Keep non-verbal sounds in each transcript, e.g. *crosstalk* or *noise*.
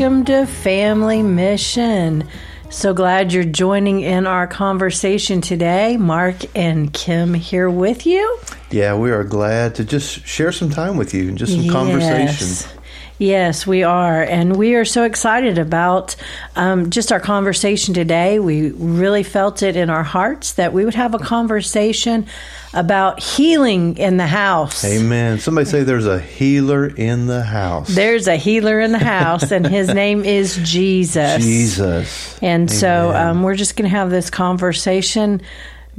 welcome to Family Mission. So glad you're joining in our conversation today. Mark and Kim here with you. Yeah, we are glad to just share some time with you and just some Yes. conversation. Yes, we are. And we are so excited about um, just our conversation today. We really felt it in our hearts that we would have a conversation about healing in the house. Amen. Somebody say there's a healer in the house. There's a healer in the house, and his *laughs* name is Jesus. Jesus. And so um, we're just going to have this conversation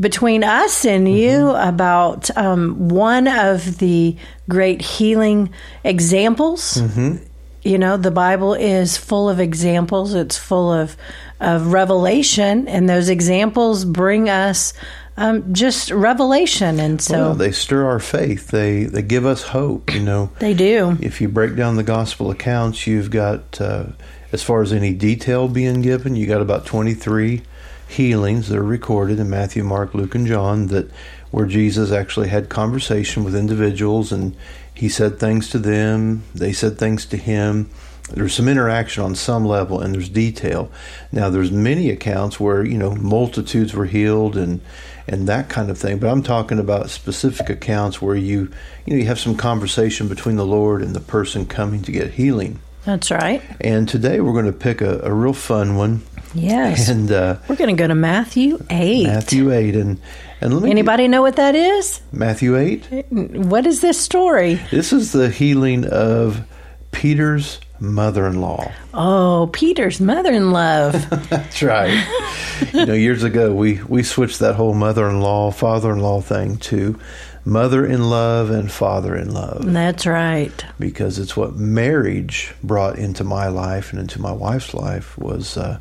between us and you Mm-hmm. about um, one of the great healing examples. Mm-hmm. You know, the Bible is full of examples. It's full of of revelation, and those examples bring us um, just revelation. And so Well, they stir our faith. They they give us hope. You know, *clears throat* they do. if you break down the gospel accounts, you've got uh, as far as any detail being given, you got about twenty three healings that are recorded in Matthew, Mark, Luke, and John that where Jesus actually had conversation with individuals and he said things to them, they said things to him. There's some interaction on some level and there's detail. Now there's many accounts where, you know, multitudes were healed and and that kind of thing, but I'm talking about specific accounts where you you know you have some conversation between the Lord and the person coming to get healing. That's right. And today we're going to pick a, a real fun one Yes. and uh, we're going to go to Matthew 8. Matthew 8 and and let me Anybody know what that is? Matthew 8 What is this story? this is the healing of Peter's mother-in-law Oh, Peter's mother in love. *laughs* that's right you know years ago we we switched that whole mother-in-law father-in-law thing to mother in love and father in love That's right. because it's what marriage brought into my life and into my wife's life was uh,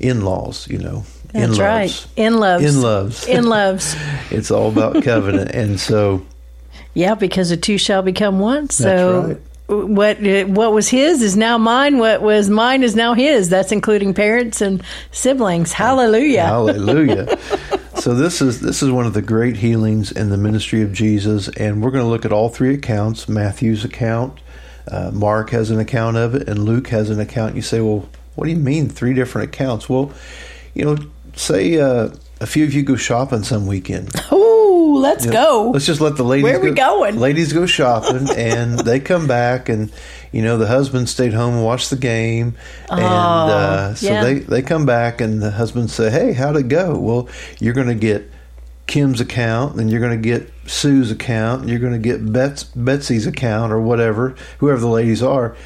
in-laws you know That's in-loves. right. In loves. in loves In loves. *laughs* it's all about covenant and so Yeah, because the two shall become one. So right. What what was his is now mine. What was mine is now his. That's including parents and siblings. Hallelujah. Hallelujah. *laughs* so this is this is one of the great healings in the ministry of Jesus, and we're going to look at all three accounts: Matthew's account, uh, Mark has an account of it, and Luke has an account. You say, well, what do you mean three different accounts? Well, you know, say uh, a few of you go shopping some weekend. *laughs* Oh, let's go. Let's just let the ladies. Where are we go, going? Ladies go shopping, *laughs* and they come back, and you know the husband stayed home and watched the game, and uh, so yeah. they they come back, and the husband say, "Hey, how'd it go?" Well, you're going to get Kim's account, and you're going to get Sue's account, and you're going to get Bets, Betsy's account, or whatever, whoever the ladies are.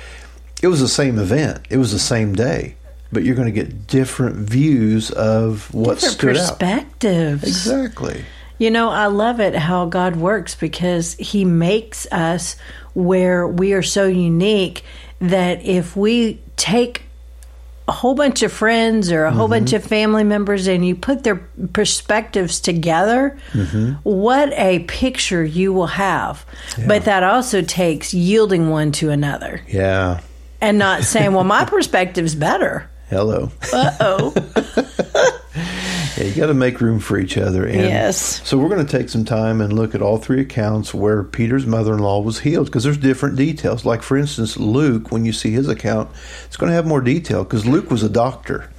It was the same event. It was the same day, but you're going to get different views of what Different stood out. perspectives. Exactly. You know, I love it how God works because He makes us where we are so unique that if we take a whole bunch of friends or a whole bunch Mm-hmm. of family members and you put their perspectives together, Mm-hmm. what a picture you will have. But that also takes yielding one to another Yeah. and not saying, well, my perspective's better. Hello. Uh oh. *laughs* Yeah, you got to make room for each other. And Yes. So we're going to take some time and look at all three accounts where Peter's mother-in-law was healed because there's different details. Like for instance, Luke, when you see his account, it's going to have more detail because Luke was a doctor.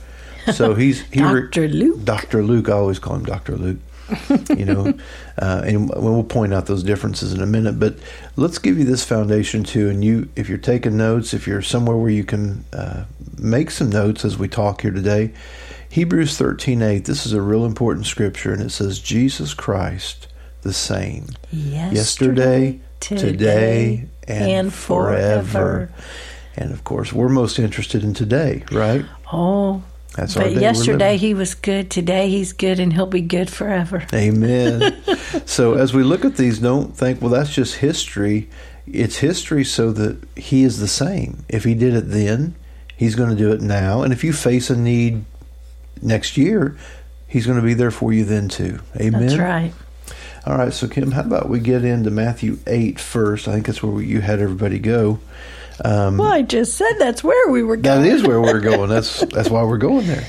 So he's he re- Dr. Luke. Dr. Luke. I always call him Dr. Luke. you know, *laughs* uh, and we'll point out those differences in a minute. But let's give you this foundation too. And you, if you're taking notes, if you're somewhere where you can uh, make some notes as we talk here today, Hebrews 13:8. This is a real important scripture, and it says, "Jesus Christ, the same, yesterday, today, and, forever." And of course, we're most interested in today, right? Oh, That's but day yesterday he was good. Today he's good, and he'll be good forever. Amen. *laughs* so as we look at these, don't think, well, that's just history. It's history so that he is the same. If he did it then, he's going to do it now. And if you face a need next year, he's going to be there for you then too. Amen. That's right. All right, so Kim, how about we get into Matthew 8 first? I think that's where you had everybody go. Um, Well, I just said that's where we were going. that is where we're going. That's that's why we're going there.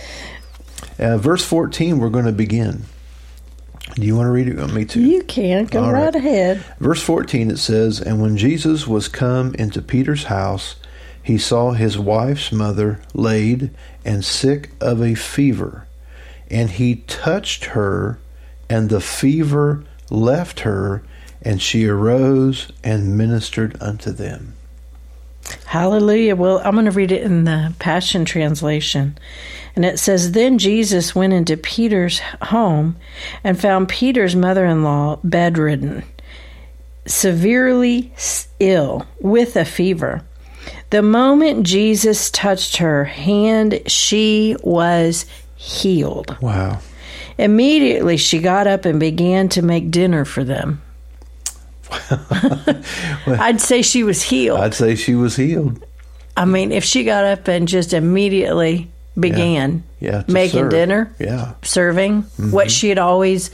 Uh, verse 14, we're going to begin. Do you want to read it? Me too. You can go right. right. ahead. Verse 14 it says, And when Jesus was come into Peter's house, he saw his wife's mother laid and sick of a fever, and he touched her, and the fever left her, and she arose and ministered unto them. Hallelujah. Well, I'm going to read it in the Passion Translation. And it says Then Jesus went into Peter's home and found Peter's mother in law bedridden, severely ill, with a fever. The moment Jesus touched her hand, she was healed. Wow. Immediately, she got up and began to make dinner for them. *laughs* I'd say she was healed. I'd say she was healed. I mean, if she got up and just immediately began Yeah, to making serve. dinner, Yeah. serving what she had always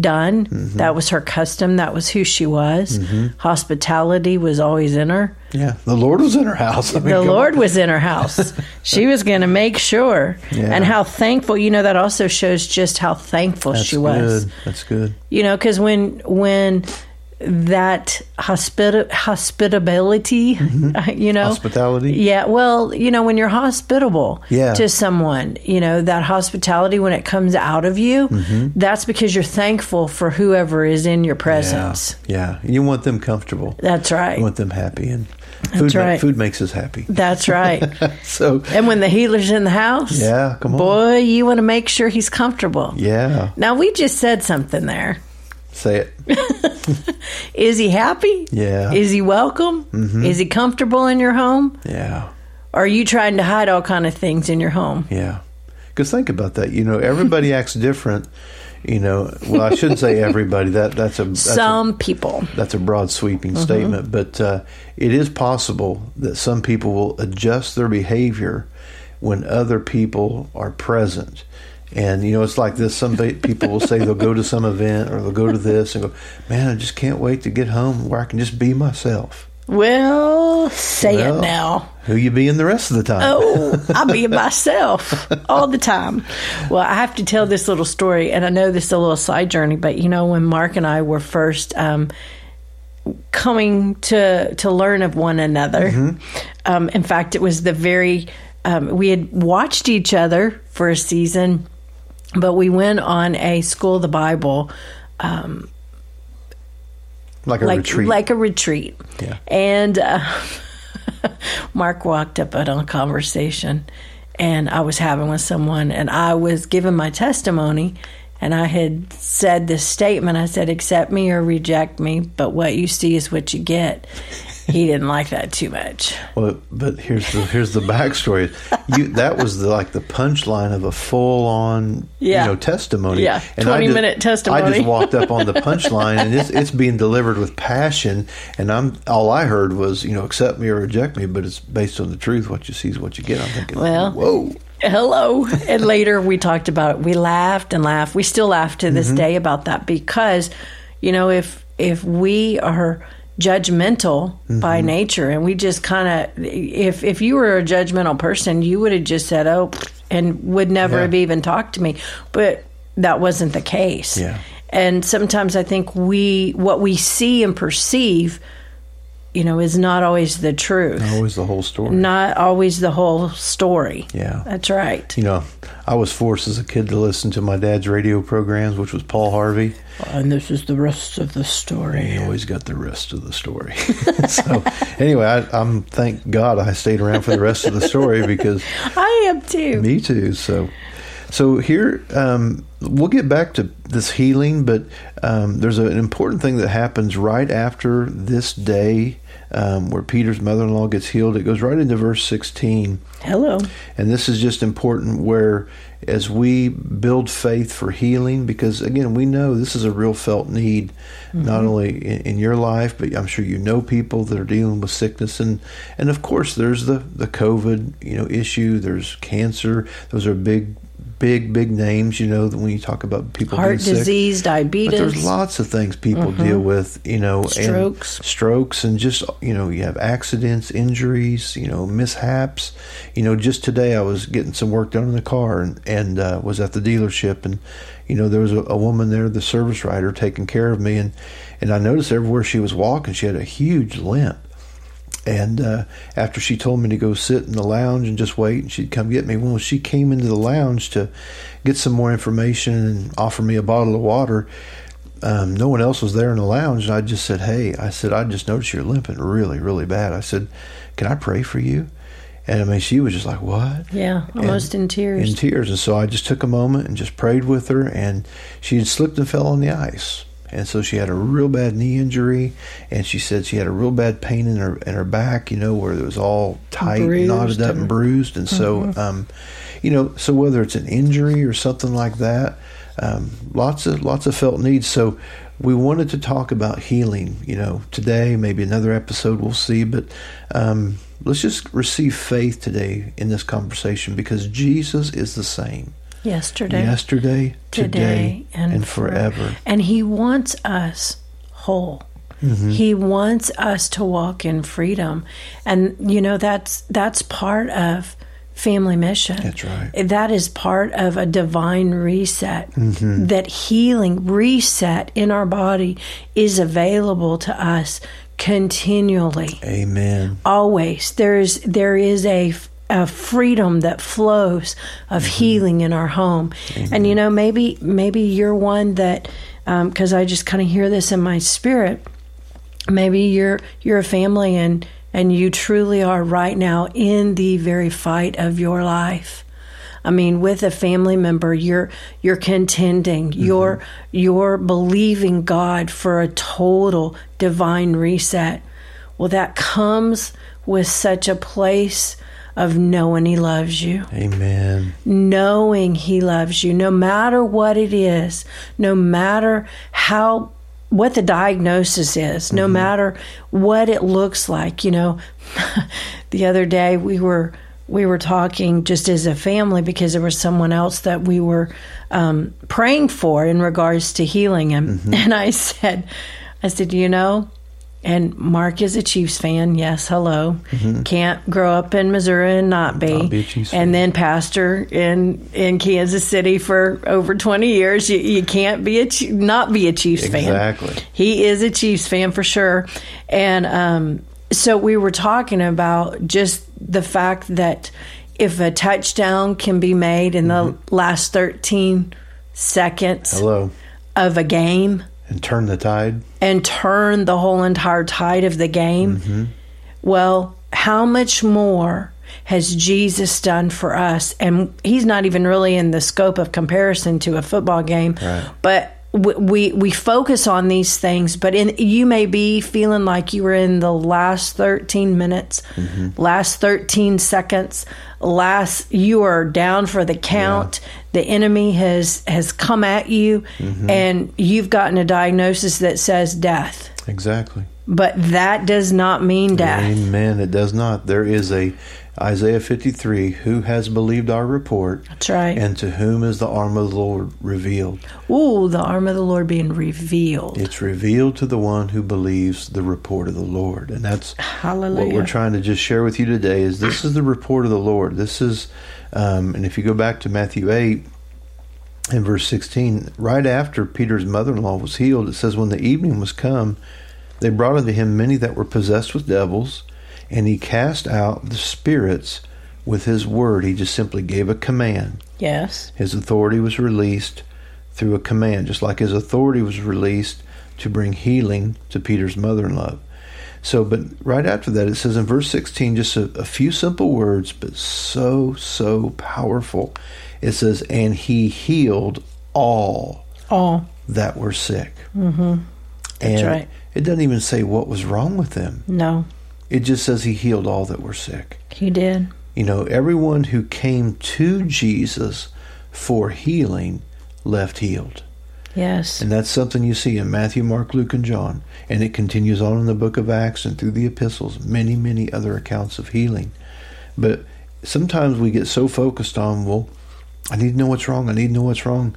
done, Mm-hmm. that was her custom, that was who she was. Hospitality was always in her. Yeah. The Lord was in her house. I mean, The Lord on. was in her house. *laughs* she was going to make sure. Yeah. And how thankful, you know, that also shows just how thankful That's she was. good. That's good. You know, because when when that hospita- hospitability, *laughs* you know, Mm-hmm. Hospitality? Yeah, well, you know, when you're hospitable Yeah. to someone, you know, that hospitality when it comes out of you, Mm-hmm. that's because you're thankful for whoever is in your presence. Yeah. Yeah. You want them comfortable. That's right. You want them happy, and food, ma- right. food makes us happy. That's right. *laughs* So, and when the healer's in the house, yeah, come on. boy, you want to make sure he's comfortable. Yeah. Now, we just said something there. Say it. *laughs* Is he happy? Yeah. Is he welcome? Is he comfortable in your home? Yeah. Or are you trying to hide all kind of things in your home? Yeah. Because think about that. You know, everybody *laughs* acts different. You know, well, I shouldn't say everybody. That that's a that's a, Some people. that's a broad sweeping statement, but uh, it is possible that some people will adjust their behavior when other people are present. And you know, it's like this. Some people will say they'll go to some event or they'll go to this and go, "Man, I just can't wait to get home where I can just be myself." Well, say Well, it now. Who you being the rest of the time? Oh, *laughs* I be myself all the time. Well, I have to tell this little story, and I know this is a little side journey, but you know, when Mark and I were first um, coming to to learn of one another, um, in fact, it was the very um, we had watched each other for a season, but we went on a school of the Bible like a like retreat. like a retreat. Yeah. And uh, *laughs* Mark walked up on a conversation, and I was having with someone, and I was giving my testimony, and I had said this statement. I said, "Accept me or reject me, but what you see is what you get." He didn't like that too much. Well, but here's the here's the backstory. You that was the, like the punchline of a full on Yeah. you know testimony. Yeah, I 20 just- minute testimony. I just walked up on the punchline and it's it's being delivered with passion. And I'm all I heard was you know accept me or reject me, but it's based on the truth. What you see is what you get. I'm thinking, Well, whoa, hello. And later we talked about it. We laughed and laughed. We still laugh to this mm-hmm. day about that because, you know, if if we are judgmental by mm-hmm. nature and we just kind of if if you were a judgmental person you would have just said oh and would never Yeah. have even talked to me but that wasn't the case Yeah. and sometimes i think we what we see and perceive you know is not always the truth Not always the whole story. not always the whole story Yeah. that's right You know, I was forced as a kid to listen to my dad's radio programs, which was Paul Harvey. And this is the rest of the story. He always got the rest of the story. *laughs* so anyway, I, I'm thank God I stayed around for the rest of the story because *laughs* I am too. me too. So so here um, we'll get back to this healing, but um, there's an important thing that happens right after this day um, where Peter's mother-in-law gets healed. It goes right into verse 16. Hello. And this is just important where as we build faith for healing, because again, we know this is a real felt need, not only in, in your life, but I'm sure you know people that are dealing with sickness. And, and of course, there's the, the COVID, you know, issue. There's cancer. Those are big, big, big names, you know, when you talk about people Heart being sick. disease, But diabetes. there's lots of things people deal with, you know, Strokes. and strokes, and just you know, you have accidents, injuries, you know, mishaps. You know, just today I was getting some work done in the car, and and uh, was at the dealership, and you know, there was a, a woman there, the service writer, taking care of me, and and I noticed everywhere she was walking, she had a huge limp. And uh, after she told me to go sit in the lounge and just wait, and she'd come get me. Well, she came into the lounge to get some more information and offer me a bottle of water. Um, no one else was there in the lounge, and I just said, "Hey," I said, "I just noticed you're limping really, really bad." I said, "Can I pray for you?" And I mean, she was just like, "What?" Yeah, almost And- in tears. In tears, and so I just took a moment and just prayed with her, and she had slipped and fell on the ice, and so she had a real bad knee injury, and she said she had a real bad pain in her in her back, you know, where it was all tight, Bruised knotted up, and and- bruised, and so, um, you know, so whether it's an injury or something like that, um, lots of lots of felt needs. So we wanted to talk about healing, you know, today, maybe another episode, we'll see, but. Um, Let's just receive faith today in this conversation because Jesus is the same Yesterday, yesterday, today, and, forever. And He wants us whole. Mm-hmm. He wants us to walk in freedom, and you know that's that's part of family mission. That's right. That is part of a divine reset. Mm-hmm. That healing reset in our body is available to us continually Amen. always there is there is a, a freedom that flows of mm-hmm. healing in our home. And mm-hmm. you know maybe maybe you're one that um, because i just kind of hear this in my spirit maybe you're you're a family and and you truly are right now in the very fight of your life. I mean, with a family member, you're you're contending, mm-hmm. you're you're believing God for a total divine reset. Well, that comes with such a place of knowing He loves you, Amen. knowing He loves you, no matter what it is, no matter how what the diagnosis is, no matter what it looks like. You know, *laughs* the other day we were we were talking just as a family because there was someone else that we were um, praying for in regards to healing him, *laughs* and I said, I said, you know. And Mark is a Chiefs fan. Yes, hello. Can't grow up in Missouri and not be. Not be a Chiefs fan. and then pastor in in Kansas City for over twenty years. You, you can't be a not be a Chiefs fan. Exactly. He is a Chiefs fan for sure. And um, so we were talking about just the fact that if a touchdown can be made in the last 13 seconds Hello. of a game And turn the tide. and turn the whole entire tide of the game, mm-hmm. well, how much more has Jesus done for us? And he's not even really in the scope of comparison to a football game, Right. but we, we focus on these things. But in you may be feeling like you were in the last thirteen minutes, mm-hmm. last thirteen seconds, last you are down for the count. The enemy has has come at you, mm-hmm. and you've gotten a diagnosis that says death. Exactly. But that does not mean death. Amen. It does not. There is a Isaiah 53 who has believed our report That's right. and to whom is the arm of the Lord revealed. Ooh, the arm of the Lord being revealed. It's revealed to the one who believes the report of the Lord. And that's Hallelujah. what we're trying to just share with you today is this is the report of the Lord. This is um, and if you go back to Matthew 8 in verse 16, right after Peter's mother-in-law was healed, it says when the evening was come, they brought unto him many that were possessed with devils, and he cast out the spirits with his word. He just simply gave a command. yes. His authority was released through a command, just like his authority was released to bring healing to Peter's mother in law. So, but right after that, it says in verse 16, just a, a few simple words, but so, so powerful. It says, And he healed all All. that were sick. Mm-hmm. That's and right. it doesn't even say what was wrong with them, No, it just says he healed all that were sick. he did. You know, everyone who came to Jesus for healing left healed. Yes. And that's something you see in Matthew, Mark, Luke, and John. And it continues on in the book of Acts and through the epistles, many, many other accounts of healing. But sometimes we get so focused on, well, I need to know what's wrong. I need to know what's wrong.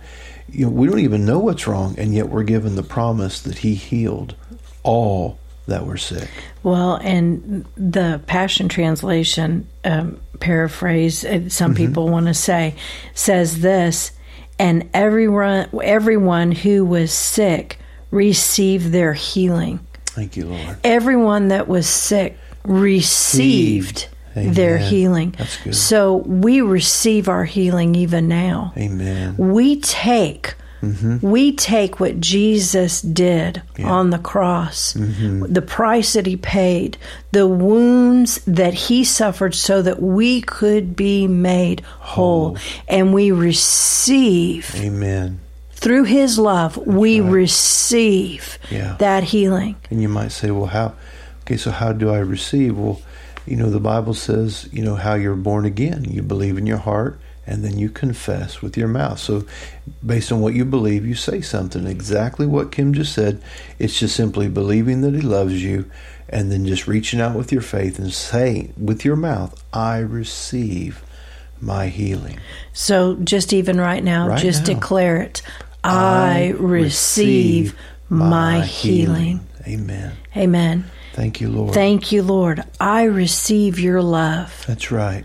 You know, we don't even know what's wrong, and yet we're given the promise that He healed all that were sick. Well, and the Passion Translation um, paraphrase, uh, some people want to say, says this, and everyone, everyone who was sick received their healing. Thank you, Lord. Everyone that was sick received their healing. That's good. So we receive our healing even now. Amen. We take mm-hmm. we take what Jesus did Yeah. on the cross, mm-hmm. the price that he paid, the wounds that he suffered so that we could be made whole, Whole. and we receive Amen. through his love, we receive Yeah. that healing. And you might say, well, how? Okay, so how do I receive? Well, you know, the Bible says, you know, how you're born again. You believe in your heart and then you confess with your mouth. So, based on what you believe, you say something. Exactly what Kim just said. It's just simply believing that He loves you and then just reaching out with your faith and saying with your mouth, I receive my healing. So just even right now, Right just now. declare it. I, receive, my healing. Amen. Amen. Thank you, Lord. Thank you, Lord. I receive your love. That's right.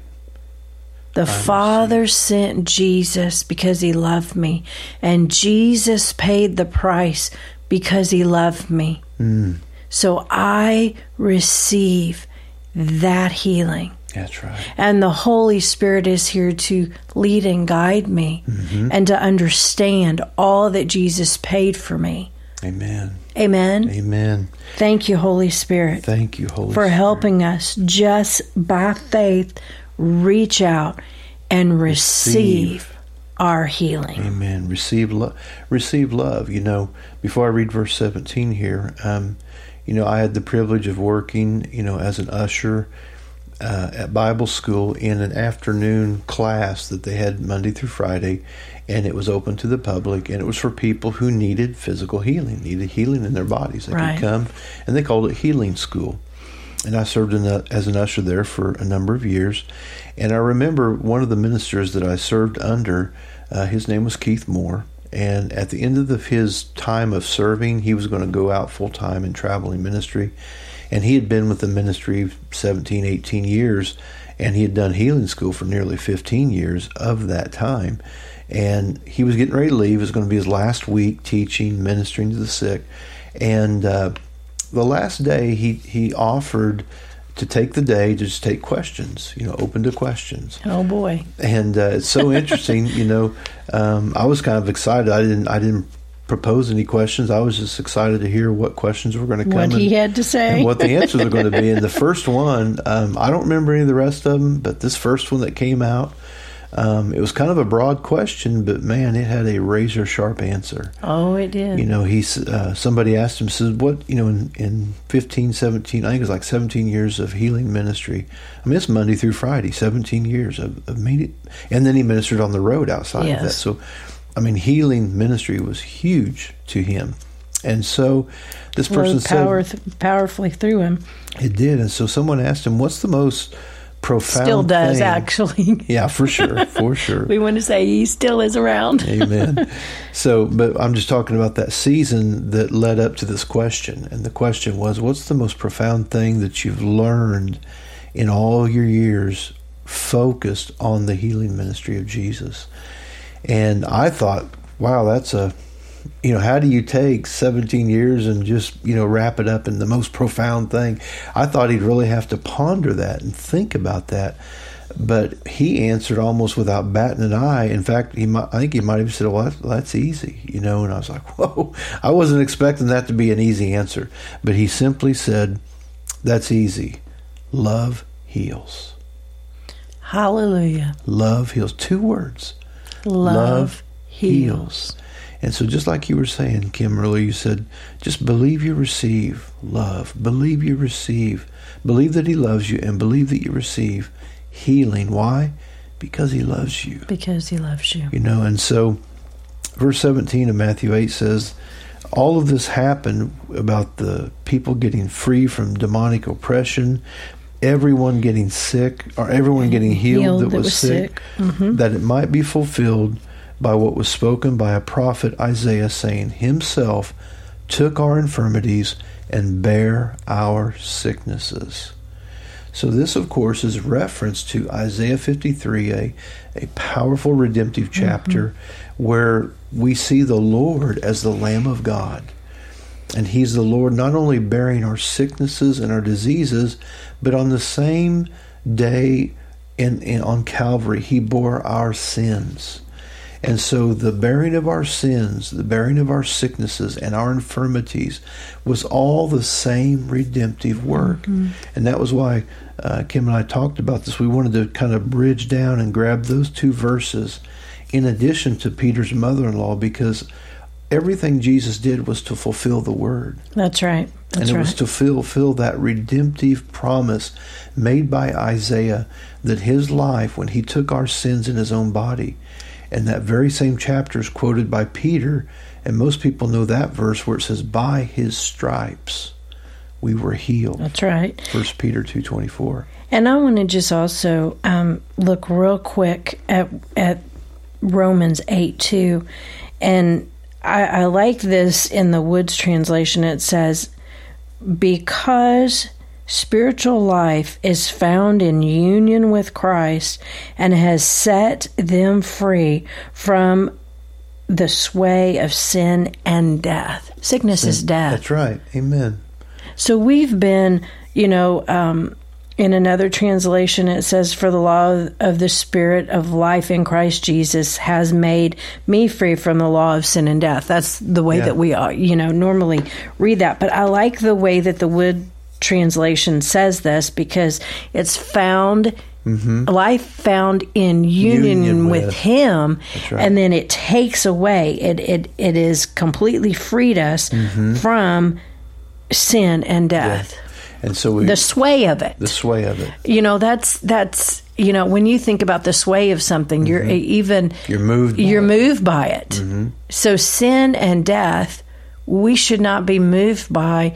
The Father sent Jesus because he loved me, and Jesus paid the price because he loved me. Mm, So I receive that healing. that's right. And the Holy Spirit is here to lead and guide me and to understand all that Jesus paid for me. Amen. Amen. Amen. Thank you, Holy Spirit, Thank you, Holy for Spirit. helping us just by faith reach out and receive, our healing. Amen. Receive love. Receive love. You know, before I read verse seventeen here, um, you know, I had the privilege of working, you know, as an usher uh, at Bible school in an afternoon class that they had Monday through Friday, and it was open to the public, and it was for people who needed physical healing, needed healing in their bodies. They Right. could come, and they called it healing school. and I served in a, as an usher there for a number of years. And I remember one of the ministers that I served under, uh, his name was Keith Moore. And at the end of the, his time of serving, he was going to go out full time in traveling ministry. And he had been with the ministry 17, 18 years, and he had done healing school for nearly 15 years of that time. And he was getting ready to leave. It was going to be his last week teaching, ministering to the sick. And uh, the last day, he, he offered to take the day to just take questions, you know, open to questions Oh boy. and uh, it's so interesting. you know, um, I was kind of excited. I didn't I didn't propose any questions. I was just excited to hear what questions were going to come What and, he had to say. and what the answers are going to be. And the *laughs* first one, um, I don't remember any of the rest of them, but this first one that came out, um, it was kind of a broad question, but man, it had a razor sharp answer. oh, it did. You know, he's uh, somebody asked him, says, "What you know in in 15, 17, I think it was like seventeen years of healing ministry. I mean, it's Monday through Friday, seventeen years of, of meeting, and then he ministered on the road outside of that. So, I mean, healing ministry was huge to him, and so this person Flowed power said th- powerfully through him. it did, and so someone asked him, "What's the most profound?" Still does thing?" actually. *laughs* Yeah, for sure, for sure. we want to say he still is around. Amen. *laughs* So, but I'm just talking about that season that led up to this question. And the question was, what's the most profound thing that you've learned in all your years focused on the healing ministry of Jesus? And I thought, wow, that's a, you know, how do you take 17 years and just, you know, wrap it up in the most profound thing? I thought he'd really have to ponder that and think about that but he answered almost without batting an eye. In fact, he might, I think he might have said, "Well, that's, that's easy," you know. And I was like, *laughs* "Whoa!" I wasn't expecting that to be an easy answer, but he simply said, "That's easy. Love heals. Hallelujah. Love heals. Two words. Love, heals. And so, just like you were saying, Kim, earlier, you said, just believe you receive love. Believe you receive. Believe that He loves you, and believe that you receive healing. Why? Because He loves you. Because he loves you. You know, and so verse 17 of Matthew 8 says, all of this happened about the people getting free from demonic oppression, everyone getting sick, or everyone getting healed, that, was, sick, Mhm. that it might be fulfilled by what was spoken by a prophet Isaiah, saying, Himself took our infirmities and bare our sicknesses. So this, of course, is reference to Isaiah 53, a, a powerful redemptive chapter where we see the Lord as the Lamb of God. And He's the Lord not only bearing our sicknesses and our diseases, but on the same day in, in on Calvary, He bore our sins. And so the bearing of our sins, the bearing of our sicknesses and our infirmities was all the same redemptive work. Mm-hmm. And that was why uh, Kim and I talked about this. We wanted to kind of bridge down and grab those two verses in addition to Peter's mother in law because everything Jesus did was to fulfill the word. That's right. That's and it right. was to fulfill that redemptive promise made by Isaiah that his life, when he took our sins in his own body, and that very same chapter is quoted by Peter, and most people know that verse where it says, "By his stripes we were healed." That's right. First Peter two twenty four. And I want to just also um, look real quick at at Romans eight two, and I, I like this in the Woods translation. It says, "Because." Spiritual life is found in union with Christ and has set them free from the sway of sin and death. Sickness sin. is death. That's right. Amen. So we've been, you know, um, in another translation, it says, For the law of the Spirit of life in Christ Jesus has made me free from the law of sin and death. That's the way Yeah. that we, are, you know, normally read that. But I like the way that the Wood translation says this because it's found life found in union, Mm-hmm. Union with, with. him right. and then it takes away it it it is completely freed us Mm-hmm. from sin and death And so we the sway of it the sway of it. you know that's that's you know when you think about the sway of something you're even You're moved. by you're it. moved by it Mm-hmm. so sin and death we should not be moved by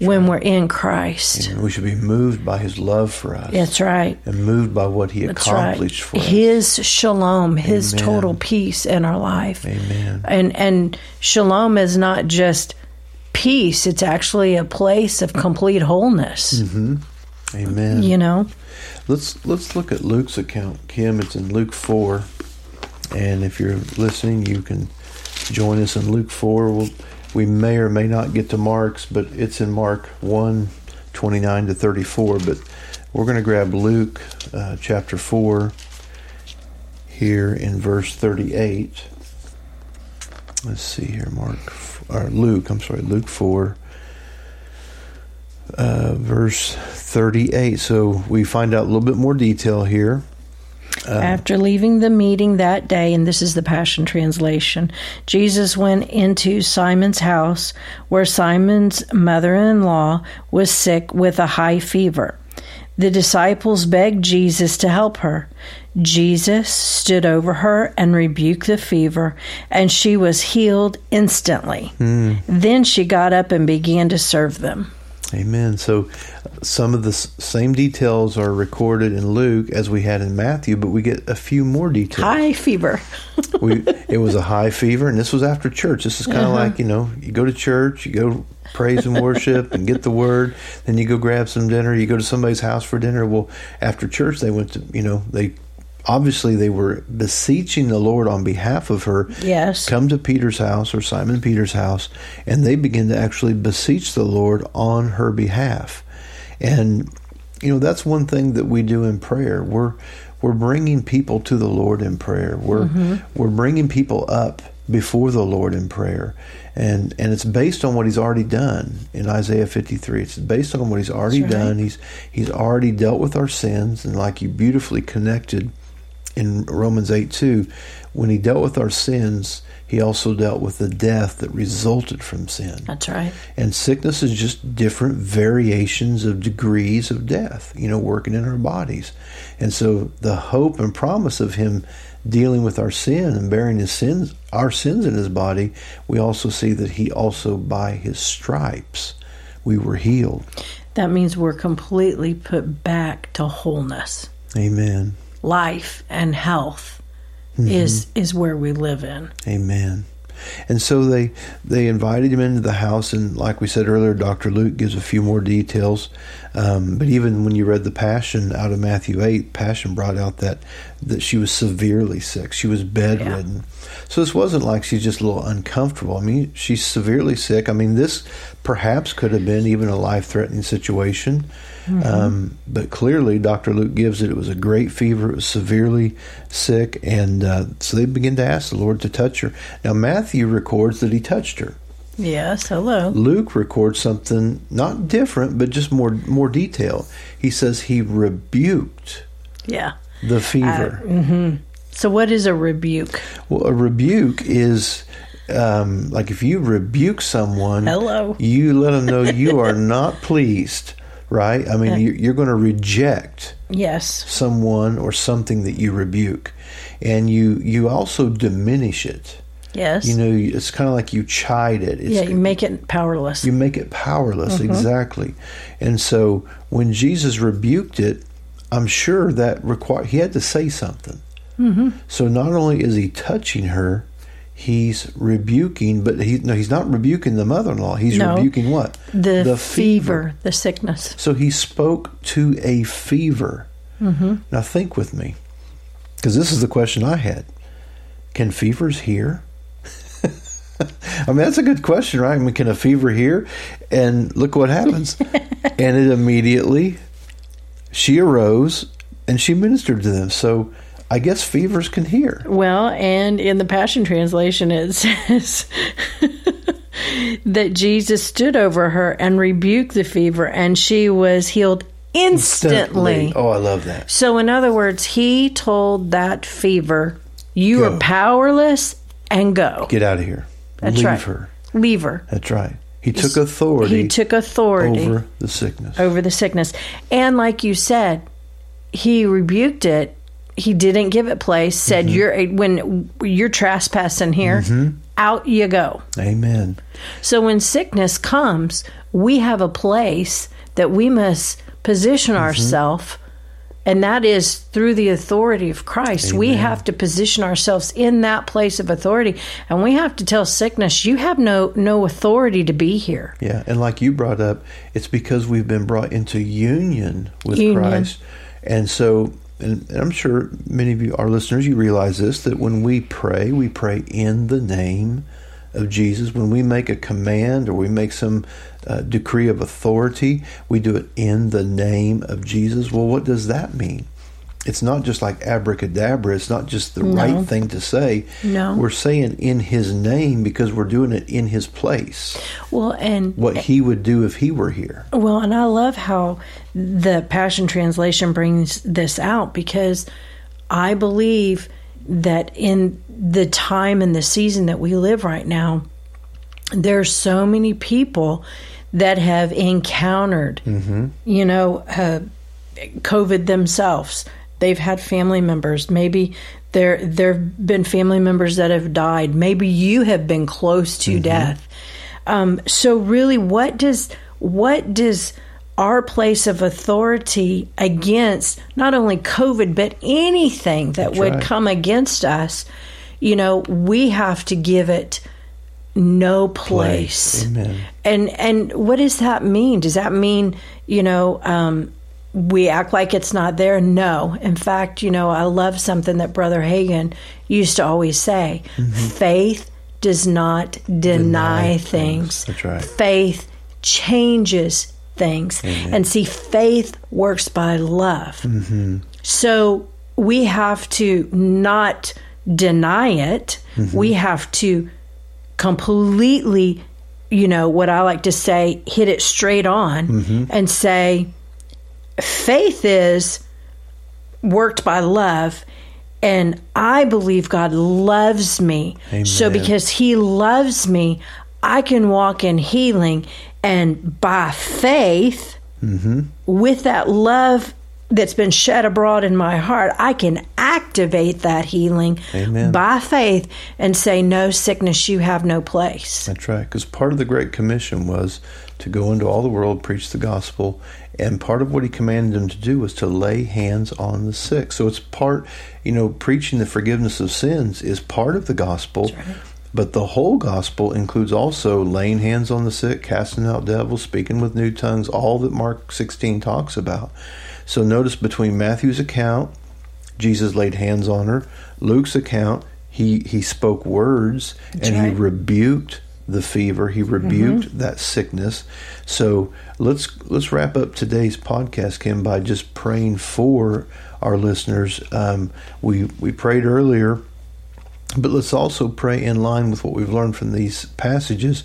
when we're in Christ And we should be moved by His love for us. that's right And moved by what He that's right accomplished for us. his shalom his Amen. total peace in our life Amen. and and shalom is not just peace it's actually a place of complete wholeness Amen. you know Let's let's look at Luke's account, Kim. It's in Luke four, and if you're listening, you can join us in Luke four. We'll, we may or may not get to Mark's, but it's in Mark 1, 29 to thirty four. But we're going to grab Luke uh, chapter four here in verse thirty eight. Let's see here, Mark or Luke. I'm sorry, Luke four uh, verse 38. So we find out a little bit more detail here. After leaving the meeting that day, and this is the Passion Translation, Jesus went into Simon's house where Simon's mother in law was sick with a high fever. The disciples begged Jesus to help her. Jesus stood over her and rebuked the fever, and she was healed instantly. Then she got up and began to serve them. Amen. So some of the same details are recorded in Luke as we had in Matthew, but we get a few more details. High fever. *laughs* we, it was a high fever, and this was after church. This is kind of Uh-huh. like, you know, you go to church, you go praise and worship and get the word, then you go grab some dinner, you go to somebody's house for dinner. Well, after church, they went to, you know, they obviously they were beseeching the Lord on behalf of her. Yes. Come to Peter's house or Simon Peter's house, and they begin to actually beseech the Lord on her behalf. And you know that's one thing that we do in prayer. We're we're bringing people to the Lord in prayer. We're mm-hmm. we're bringing people up before the Lord in prayer, and and it's based on what He's already done in Isaiah 53. It's based on what He's already right. done. He's He's already dealt with our sins, and like you beautifully connected in Romans 8 2, when He dealt with our sins, He also dealt with the death that resulted from sin. That's right. And sickness is just different variations of degrees of death, you know, working in our bodies. And so the hope and promise of him dealing with our sin and bearing his sins our sins in his body, we also see that he also by his stripes we were healed. That means we're completely put back to wholeness. Amen. Life and health is is where we live in. Amen. And so they they invited him into the house, and like we said earlier, Doctor Luke gives a few more details. Um, but even when you read the Passion out of Matthew eight, Passion brought out that that she was severely sick. She was bedridden. So this wasn't like she's just a little uncomfortable. I mean, she's severely sick. I mean, this perhaps could have been even a life threatening situation. Um, but clearly, Dr. Luke gives it. It was a great fever. It was severely sick. And uh, so they begin to ask the Lord to touch her. Now, Matthew records that he touched her. Yes, hello. Luke records something not different, but just more more detail. He says he rebuked Yeah. the fever. So, what is a rebuke? well, a rebuke is um, like if you rebuke someone, Hello. you let them know you are not *laughs* pleased, right? I mean, you- you're going to reject Yes. someone or something that you rebuke, and you you also diminish it. Yes. You know, it's kind of like you chide it. It's, yeah, you make it powerless. You make it powerless, exactly. And so when Jesus rebuked it, I'm sure that required he had to say something. Mm-hmm. So not only is he touching her, he's rebuking, but he no, he's not rebuking the mother-in-law. He's No. rebuking what the, fever, the sickness. So he spoke to a fever. Mm-hmm. Now think with me, because this is the question I had: Can fevers hear? *laughs* I mean, that's a good question, right? I mean, can a fever hear? And look what happens. *laughs* and it immediately, she arose and she ministered to them. So I guess fevers can hear. Well, and in the Passion Translation, it *laughs* says that Jesus stood over her and rebuked the fever, and she was healed instantly. Oh, I love that. So, in other words, he told that fever, You Go. are powerless and go. Get out of here. That's Leave right. her. Leave her. That's right. He took authority He took authority over the sickness. over the sickness. And like you said, he rebuked it. He didn't give it place. Said, Mm-hmm. "You're when you're trespassing here, out you go." Amen. So when sickness comes, we have a place that we must position Mm-hmm. ourselves, and that is through the authority of Christ. We have to position ourselves in that place of authority, and we have to tell sickness, "You have no no authority to be here." Yeah, and like you brought up, it's because we've been brought into union with Union. Christ. And so, and, I'm sure many of you, our listeners, you realize this that when we pray, we pray in the name of Jesus. When we make a command or we make some uh, decree of authority, we do it in the name of Jesus. Well, what does that mean? It's not just like abracadabra. It's not just the right thing to say. No. We're saying in His name because we're doing it in His place Well, and what he would do if he were here. Well, and I love how the Passion Translation brings this out because I believe that in the time and the season that we live right now, there's so many people that have encountered, you know, uh, COVID themselves. They've had family members. Maybe there there've been family members that have died. Maybe you have been close to death. Um, so really, what does what does our place of authority against not only COVID but anything that would right. come against us? You know, we have to give it no place. Amen. And and what does that mean? Does that mean you know um, we act like it's not there? No. In fact, you know I love something that Brother Hagin used to always say: mm-hmm. faith does not deny, Deny things. things. That's right. Faith changes things, and see, faith works by love. Mm-hmm. So we have to not deny it. Mm-hmm. We have to completely, you know, what I like to say, hit it straight on and say, faith is worked by love. And I believe God loves me. So because He loves me, I can walk in healing. And by faith, mm-hmm. with that love that's been shed abroad in my heart, I can activate that healing Amen. by faith and say, No sickness, you have no place. That's right. Because part of the Great Commission was to go into all the world, preach the gospel, and part of what he commanded them to do was to lay hands on the sick. So it's part, you know, preaching the forgiveness of sins is part of the gospel. But the whole gospel includes also laying hands on the sick, casting out devils, speaking with new tongues, all that Mark 16 talks about. So notice between Matthew's account Jesus laid hands on her. Luke's account, he he spoke words That's and right. he rebuked the fever. He rebuked Mm-hmm. that sickness. So let's let's wrap up today's podcast, Kim, by just praying for our listeners. Um, we we prayed earlier, but let's also pray in line with what we've learned from these passages.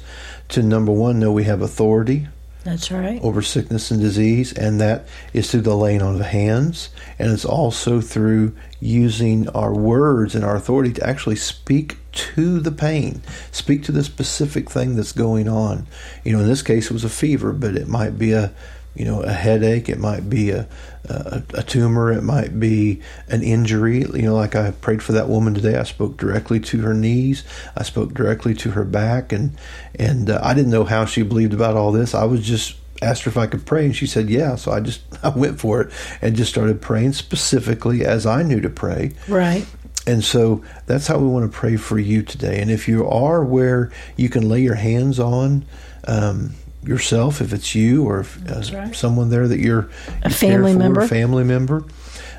To number one, know we have authority That's right. over sickness and disease, and that is through the laying on of hands, and it's also through using our words and our authority to actually speak to the pain, speak to the specific thing that's going on. You know, in this case, it was a fever, but it might be a you know a headache, it might be a a, a tumor, it might be an injury. You know, like I prayed for that woman today, I spoke directly to her knees, I spoke directly to her back, and and uh, I didn't know how she believed about all this. I was just asked her if I could pray, and she said yeah. So I just *laughs* I went for it and just started praying specifically as I knew to pray. Right. And so that's how we want to pray for you today. And if you are where you can lay your hands on um, yourself, if it's you or if, uh, right. someone there that you're A you care family for, member. family member.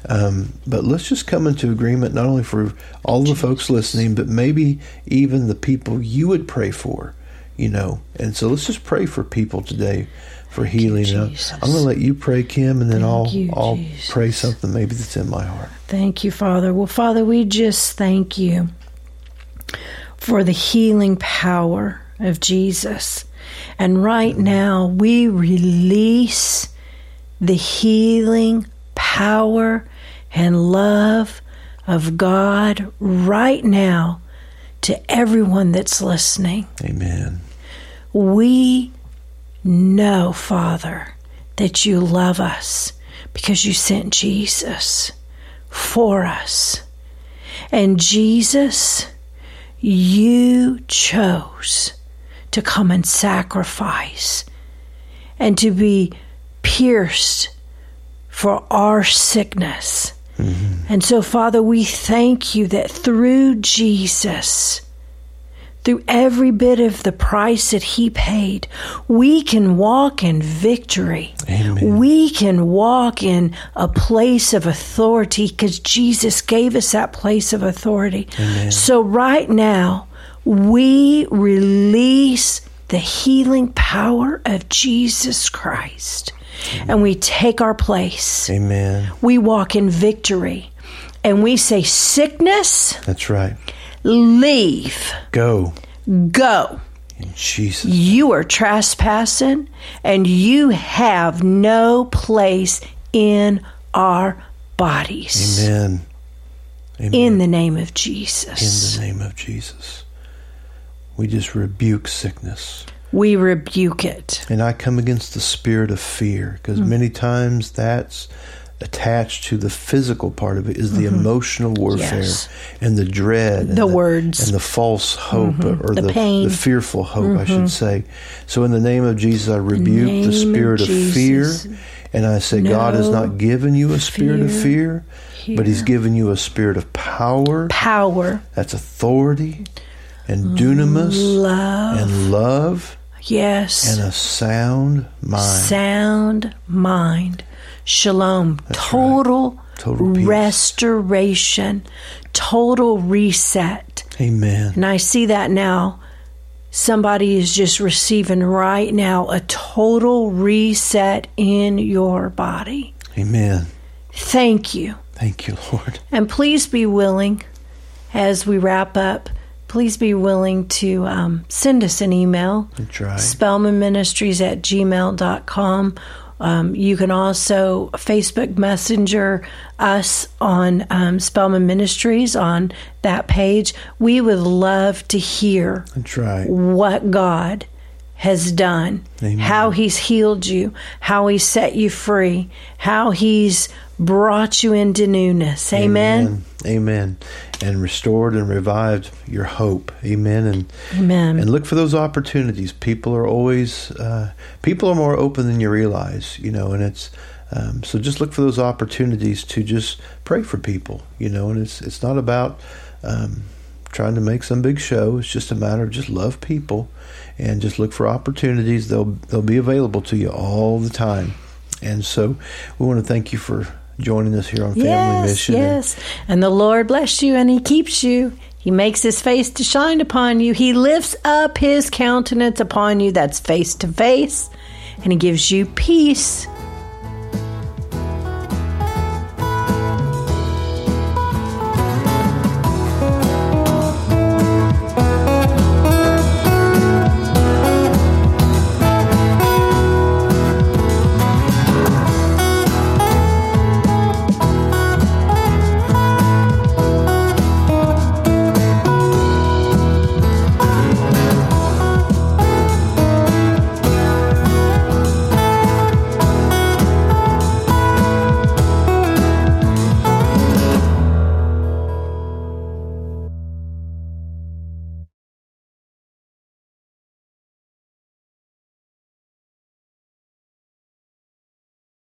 Um, but let's just come into agreement not only for all the folks listening, but maybe even the people you would pray for. You know, and so let's just pray for people today for healing. And Jesus. I'm going to let you pray, Kim, and then Thank I'll you, I'll Jesus. pray something maybe that's in my heart. Thank you, Father. Well, Father, we just thank you for the healing power of Jesus. And right now, we release the healing power and love of God right now to everyone that's listening. Amen. We know, Father, that you love us because you sent Jesus for us. And Jesus, you chose to come and sacrifice and to be pierced for our sickness. Mm-hmm. And so, Father, we thank you that through Jesus, through every bit of the price that he paid, we can walk in victory. Amen. We can walk in a place of authority because Jesus gave us that place of authority. So, right now, we release the healing power of Jesus Christ and we take our place. Amen. We walk in victory and we say, Sickness, That's right. leave, Go go. Jesus. You are trespassing and you have no place in our bodies. Amen. Amen. In the name of Jesus. In the name of Jesus. We just rebuke sickness. we rebuke it. And I come against the spirit of fear because many times that's attached to the physical part of it is the emotional warfare Mm-hmm. Yes. and the dread and The words. Mm-hmm. and the false hope or The the. Mm-hmm. the fearful hope I should say. So in the name of Jesus I rebuke name the spirit of, fear and I say God has not given you a spirit of fear, but he's given you a spirit of power Power, that's authority and dunamis love, and love yes, and a sound mind. sound mind, shalom, total, Total peace. restoration, total reset. Amen. And I see that now. Somebody is just receiving right now a total reset in your body. Amen. Thank you. Thank you, Lord. And please be willing, as we wrap up, please be willing to um, send us an email, That's right. Spellman Ministries at gmail.com. Um, you can also Facebook Messenger us on um, Spellman Ministries on that page. We would love to hear That's right. what God has done, Amen. how He's healed you, how He's set you free, how He's brought you into newness. Amen. Amen. Amen. And restored and revived your hope. Amen. And Amen. and look for those opportunities. People are always uh, people are more open than you realize. You know, and it's. Um, so just look for those opportunities to just pray for people, you know, and it's it's not about um, trying to make some big show. It's just a matter of just love people and just look for opportunities. They'll they'll be available to you all the time. And so we want to thank you for joining us here on Family yes, Mission. Yes. And the Lord bless you and He keeps you. He makes His face to shine upon you. He lifts up His countenance upon you. That's face to face. And He gives you peace